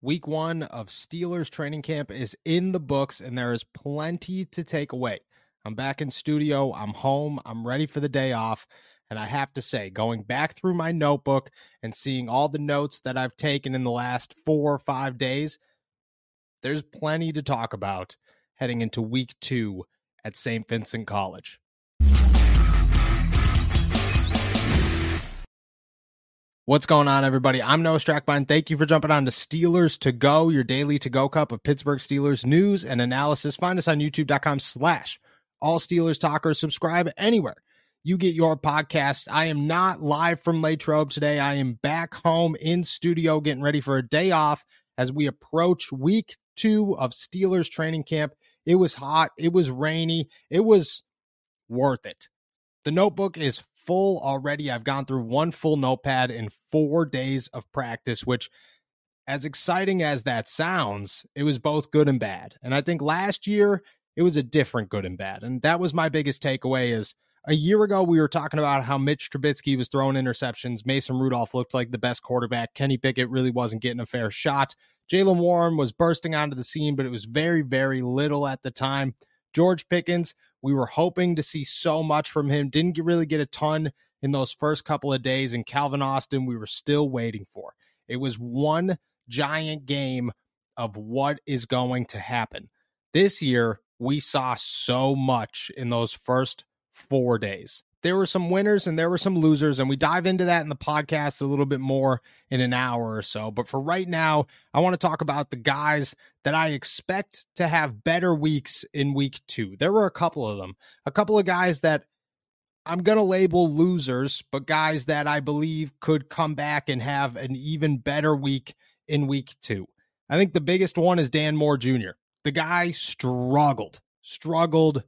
Week one of Steelers training camp is in the books, and there is plenty to take away. I'm back in studio. I'm home. I'm ready for the day off. And I have to say, going back through my notebook and seeing all the notes that I've taken in the last four or five days, there's plenty to talk about heading into week two at St. Vincent College. What's going on, everybody? I'm Noah Strackbein. Thank you for jumping on to Steelers to Go, your daily to go cup of Pittsburgh Steelers news and analysis. Find us on youtube.com slash all Steelers talkers. Subscribe anywhere you get your podcast. I am not live from Latrobe today. I am back home in studio getting ready for a day off as we approach week two of Steelers training camp. It was hot. It was rainy. It was worth it. The notebook is full already. I've gone through one full notepad in four days of practice, which, as exciting as that sounds, it was both good and bad. And I think last year it was a different good and bad. And that was my biggest takeaway is a year ago we were talking about how Mitch Trubisky was throwing interceptions. Mason Rudolph looked like the best quarterback. Kenny Pickett really wasn't getting a fair shot. Jaylen Warren was bursting onto the scene, but it was very, very little at the time. George Pickens we were hoping to see so much from him. Didn't get, really get a ton in those first couple of days. And Calvin Austin, we were still waiting for. It was one giant game of what is going to happen. This year, we saw so much in those first four days there were some winners and there were some losers, and we dive into that in the podcast a little bit more in an hour or so. But for right now, I want to talk about the guys that I expect to have better weeks in week two. There were a couple of them, a couple of guys that I'm going to label losers, but guys that I believe could come back and have an even better week in week two. I think the biggest one is Dan Moore Jr. The guy struggled, struggled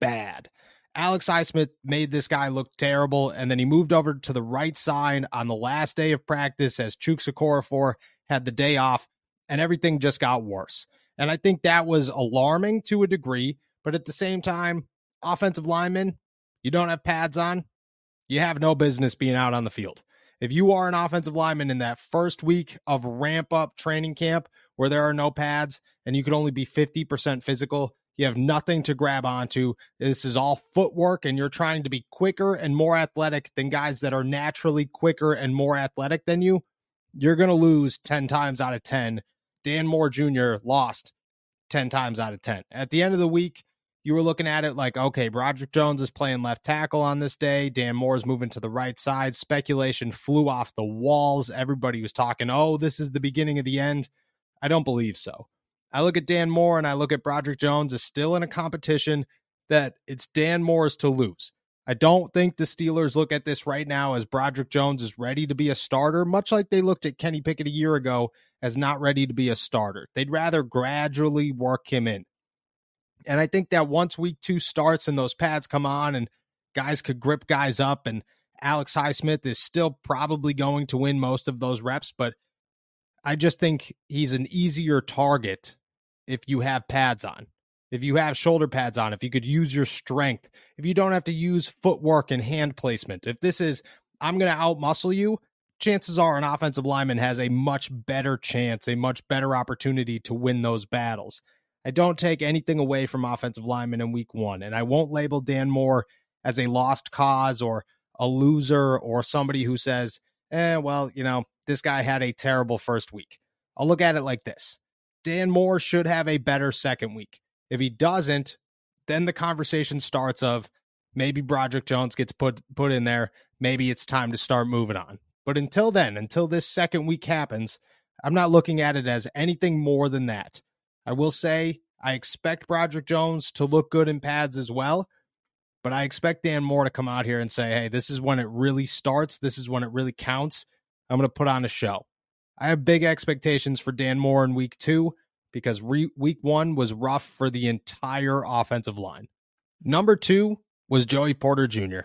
bad. Alex Highsmith made this guy look terrible, and then he moved over to the right side on the last day of practice as Chuks Okorafor had the day off, and everything just got worse. And I think that was alarming to a degree, but at the same time, offensive linemen, you don't have pads on, you have no business being out on the field. If you are an offensive lineman in that first week of ramp up training camp where there are no pads and you can only be 50% physical, you have nothing to grab onto. This is all footwork, and you're trying to be quicker and more athletic than guys that are naturally quicker and more athletic than you. You're going to lose 10 times out of 10. Dan Moore Jr. lost 10 times out of 10. At the end of the week, you were looking at it like, okay, Roger Jones is playing left tackle on this day. Dan Moore's moving to the right side. Speculation flew off the walls. Everybody was talking, oh, this is the beginning of the end. I don't believe so. I look at Dan Moore and I look at Broderick Jones as still in a competition that it's Dan Moore's to lose. I don't think the Steelers look at this right now as Broderick Jones is ready to be a starter, much like they looked at Kenny Pickett a year ago as not ready to be a starter. They'd rather gradually work him in. And I think that once week two starts and those pads come on and guys could grip guys up, and Alex Highsmith is still probably going to win most of those reps, but I just think he's an easier target if you have pads on, if you have shoulder pads on, if you could use your strength, if you don't have to use footwork and hand placement. If this is, I'm going to outmuscle you, chances are an offensive lineman has a much better chance, a much better opportunity to win those battles. I don't take anything away from offensive linemen in week one, and I won't label Dan Moore as a lost cause or a loser or somebody who says, eh, well, you know, this guy had a terrible first week. I'll look at it like this Dan Moore should have a better second week. If he doesn't, then the conversation starts of maybe Broderick Jones gets put put in there. Maybe it's time to start moving on. But until then, until this second week happens, I'm not looking at it as anything more than that. I will say I expect Broderick Jones to look good in pads as well, but I expect Dan Moore to come out here and say, hey, this is when it really starts. This is when it really counts. I'm going to put on a show. I have big expectations for Dan Moore in week two because re- week one was rough for the entire offensive line. Number two was Joey Porter Jr.,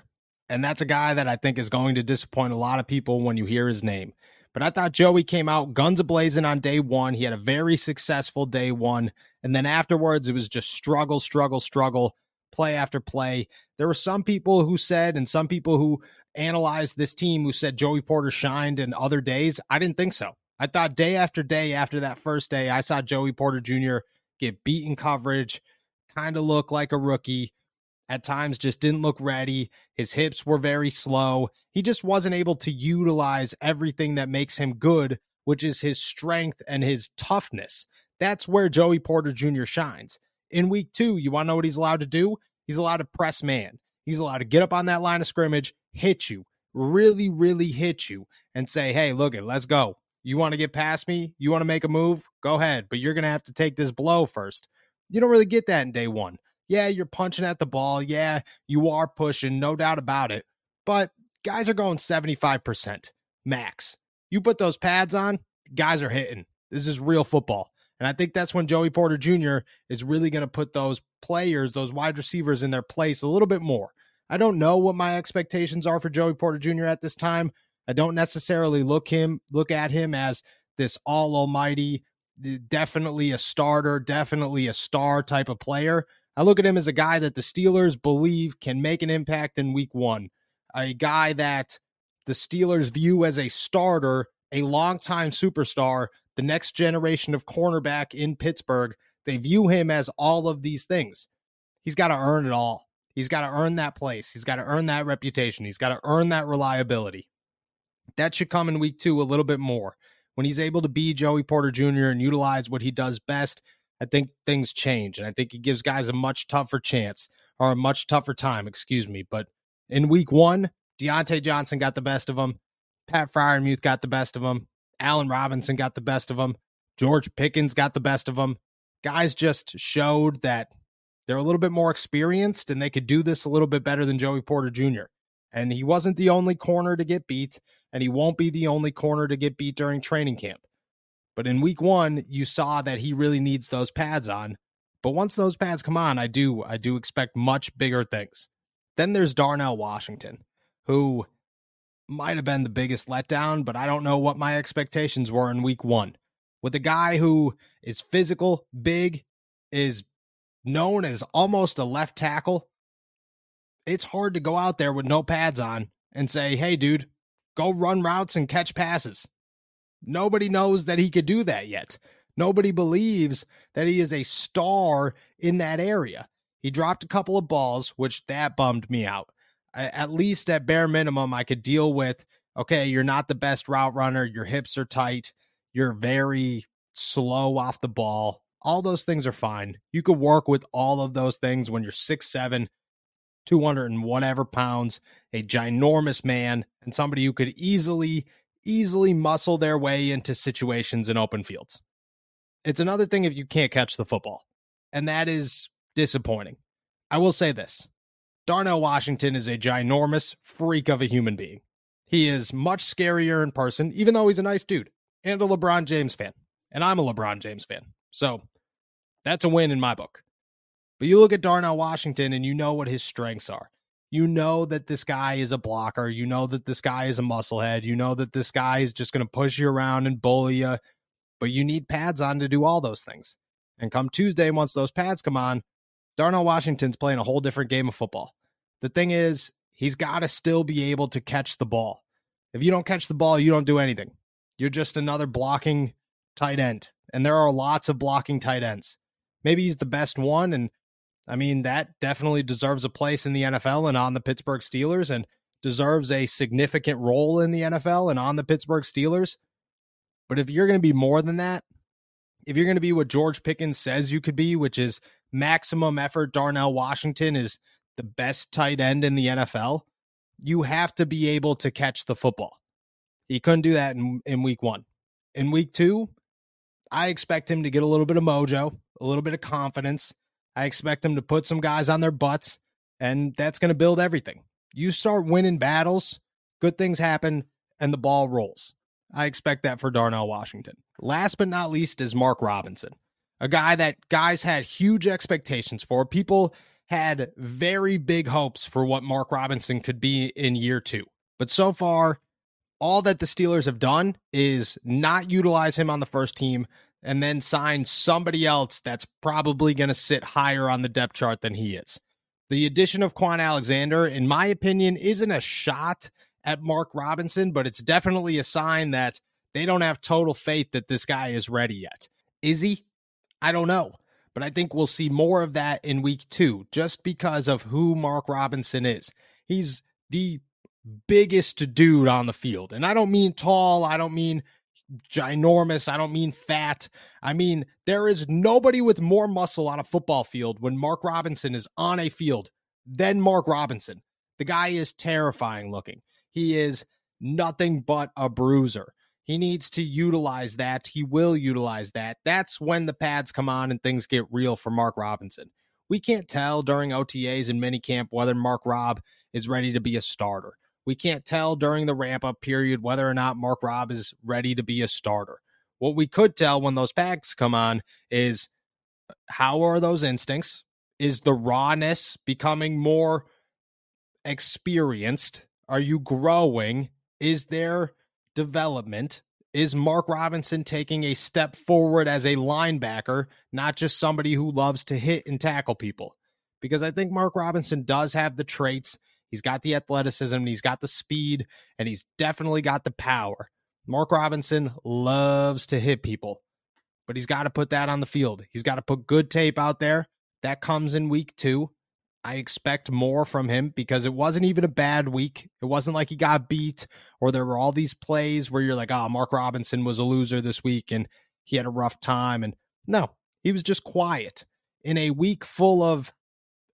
and that's a guy that I think is going to disappoint a lot of people when you hear his name. But I thought Joey came out guns ablazing on day one. He had a very successful day one. And then afterwards, it was just struggle, struggle, struggle, play after play. There were some people who said, and some people who analyzed this team who said Joey Porter shined in other days. I didn't think so. I thought day after day after that first day, I saw Joey Porter Jr. get beaten coverage, kind of look like a rookie at times just didn't look ready. His hips were very slow. He just wasn't able to utilize everything that makes him good, which is his strength and his toughness. That's where Joey Porter Jr. shines. In week two, you want to know what he's allowed to do? He's allowed to press man. He's allowed to get up on that line of scrimmage, hit you, really, really hit you, and say, hey, look it, let's go. You want to get past me? You want to make a move? Go ahead, but you're going to have to take this blow first. You don't really get that in day one. Yeah, you're punching at the ball. Yeah, you are pushing, no doubt about it. But guys are going 75% max. You put those pads on, guys are hitting. This is real football. And I think that's when Joey Porter Jr. is really going to put those players, those wide receivers in their place a little bit more. I don't know what my expectations are for Joey Porter Jr. at this time. I don't necessarily look him look at him as this all almighty, definitely a starter, definitely a star type of player. I look at him as a guy that the Steelers believe can make an impact in week one, a guy that the Steelers view as a starter, a longtime superstar, the next generation of cornerback in Pittsburgh. They view him as all of these things. He's got to earn it all. He's got to earn that place. He's got to earn that reputation. He's got to earn that reliability. That should come in week two a little bit more. When he's able to be Joey Porter Jr. and utilize what he does best, I think things change, and I think he gives guys a much tougher chance or a much tougher time, excuse me. But in week one, Diontae Johnson got the best of him. Pat Freiermuth got the best of him. Allen Robinson got the best of him. George Pickens got the best of him. Guys just showed that they're a little bit more experienced and they could do this a little bit better than Joey Porter Jr. And he wasn't the only corner to get beat, and he won't be the only corner to get beat during training camp. But in week one, you saw that he really needs those pads on. But once those pads come on, I do I do expect much bigger things. Then there's Darnell Washington, who might have been the biggest letdown, but I don't know what my expectations were in week one. With a guy who is physical, big, is known as almost a left tackle, it's hard to go out there with no pads on and say, hey, dude, go run routes and catch passes. Nobody knows that he could do that yet. Nobody believes that he is a star in that area. He dropped a couple of balls, which that bummed me out. At least at bare minimum, I could deal with okay, you're not the best route runner. Your hips are tight. You're very slow off the ball. All those things are fine. You could work with all of those things when you're six seven, 200 and whatever pounds, a ginormous man, and somebody who could easily easily muscle their way into situations in open fields. It's another thing if you can't catch the football, and that is disappointing. I will say this Darnell Washington is a ginormous freak of a human being. He is much scarier in person, even though he's a nice dude and a LeBron James fan. And I'm a LeBron James fan. So that's a win in my book. But you look at Darnell Washington and you know what his strengths are you know that this guy is a blocker. You know that this guy is a musclehead. You know that this guy is just going to push you around and bully you. But you need pads on to do all those things. And come Tuesday, once those pads come on, Darnell Washington's playing a whole different game of football. The thing is, he's got to still be able to catch the ball. If you don't catch the ball, you don't do anything. You're just another blocking tight end. And there are lots of blocking tight ends. Maybe he's the best one, and I mean, that definitely deserves a place in the NFL and on the Pittsburgh Steelers and deserves a significant role in the NFL and on the Pittsburgh Steelers. But if you're going to be more than that, if you're going to be what George Pickens says you could be, which is maximum effort, Darnell Washington is the best tight end in the NFL, you have to be able to catch the football. He couldn't do that in, in week one. In week two, I expect him to get a little bit of mojo, a little bit of confidence. I expect him to put some guys on their butts, and that's going to build everything. You start winning battles, good things happen, and the ball rolls. I expect that for Darnell Washington. Last but not least is Mark Robinson, a guy that guys had huge expectations for. People had very big hopes for what Mark Robinson could be in year two. But so far, all that the Steelers have done is not utilize him on the first team and then sign somebody else that's probably going to sit higher on the depth chart than he is. The addition of Kwon Alexander, in my opinion, isn't a shot at Mark Robinson, but it's definitely a sign that they don't have total faith that this guy is ready yet. Is he? I don't know. But I think we'll see more of that in week two just because of who Mark Robinson is. He's the biggest dude on the field. And I don't mean tall, I don't mean ginormous, I don't mean fat. I mean, there is nobody with more muscle on a football field when Mark Robinson is on a field than Mark Robinson. The guy is terrifying looking. He is nothing but a bruiser. He needs to utilize that. He will utilize that. That's when the pads come on and things get real for Mark Robinson. We can't tell during OTAs and minicamp whether Mark Rob is ready to be a starter. We can't tell during the ramp up period whether or not Mark Rob is ready to be a starter. What we could tell when those packs come on is how are those instincts? Is the rawness becoming more experienced? Are you growing? Is there development? Is Mark Robinson taking a step forward as a linebacker, not just somebody who loves to hit and tackle people? Because I think Mark Robinson does have the traits. He's got the athleticism, he's got the speed, and he's definitely got the power. Mark Robinson loves to hit people, but he's got to put that on the field. He's got to put good tape out there. That comes in week two. I expect more from him because it wasn't even a bad week. It wasn't like he got beat or there were all these plays where you're like, oh, Mark Robinson was a loser this week and he had a rough time. And no, he was just quiet. In a week full of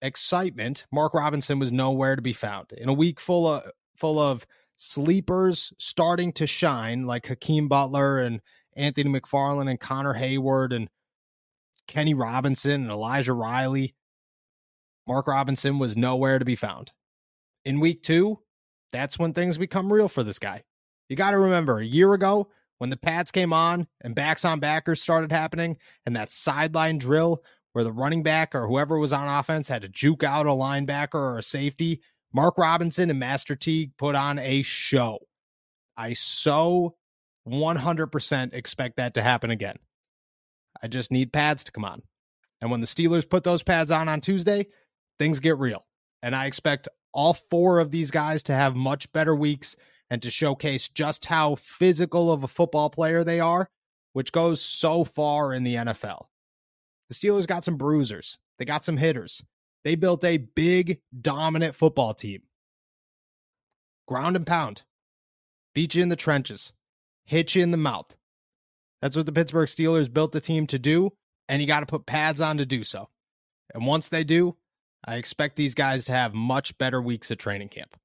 excitement, Mark Robinson was nowhere to be found. In a week full of full of sleepers starting to shine, like Hakeem Butler and Anthony McFarland and Connor Heyward and Kenny Robinson and Elijah Riley. Mark Robinson was nowhere to be found. In week two, that's when things become real for this guy. You got to remember, a year ago, when the pads came on and backs on backers started happening, and that sideline drill where the running back or whoever was on offense had to juke out a linebacker or a safety, Mark Robinson and Master Teague put on a show. I so 100% expect that to happen again. I just need pads to come on. And when the Steelers put those pads on on Tuesday, things get real. And I expect all four of these guys to have much better weeks and to showcase just how physical of a football player they are, which goes so far in the NFL. The Steelers got some bruisers, they got some hitters. They built a big, dominant football team. Ground and pound, beat you in the trenches, hit you in the mouth. That's what the Pittsburgh Steelers built the team to do, and you got to put pads on to do so. And once they do, I expect these guys to have much better weeks at training camp.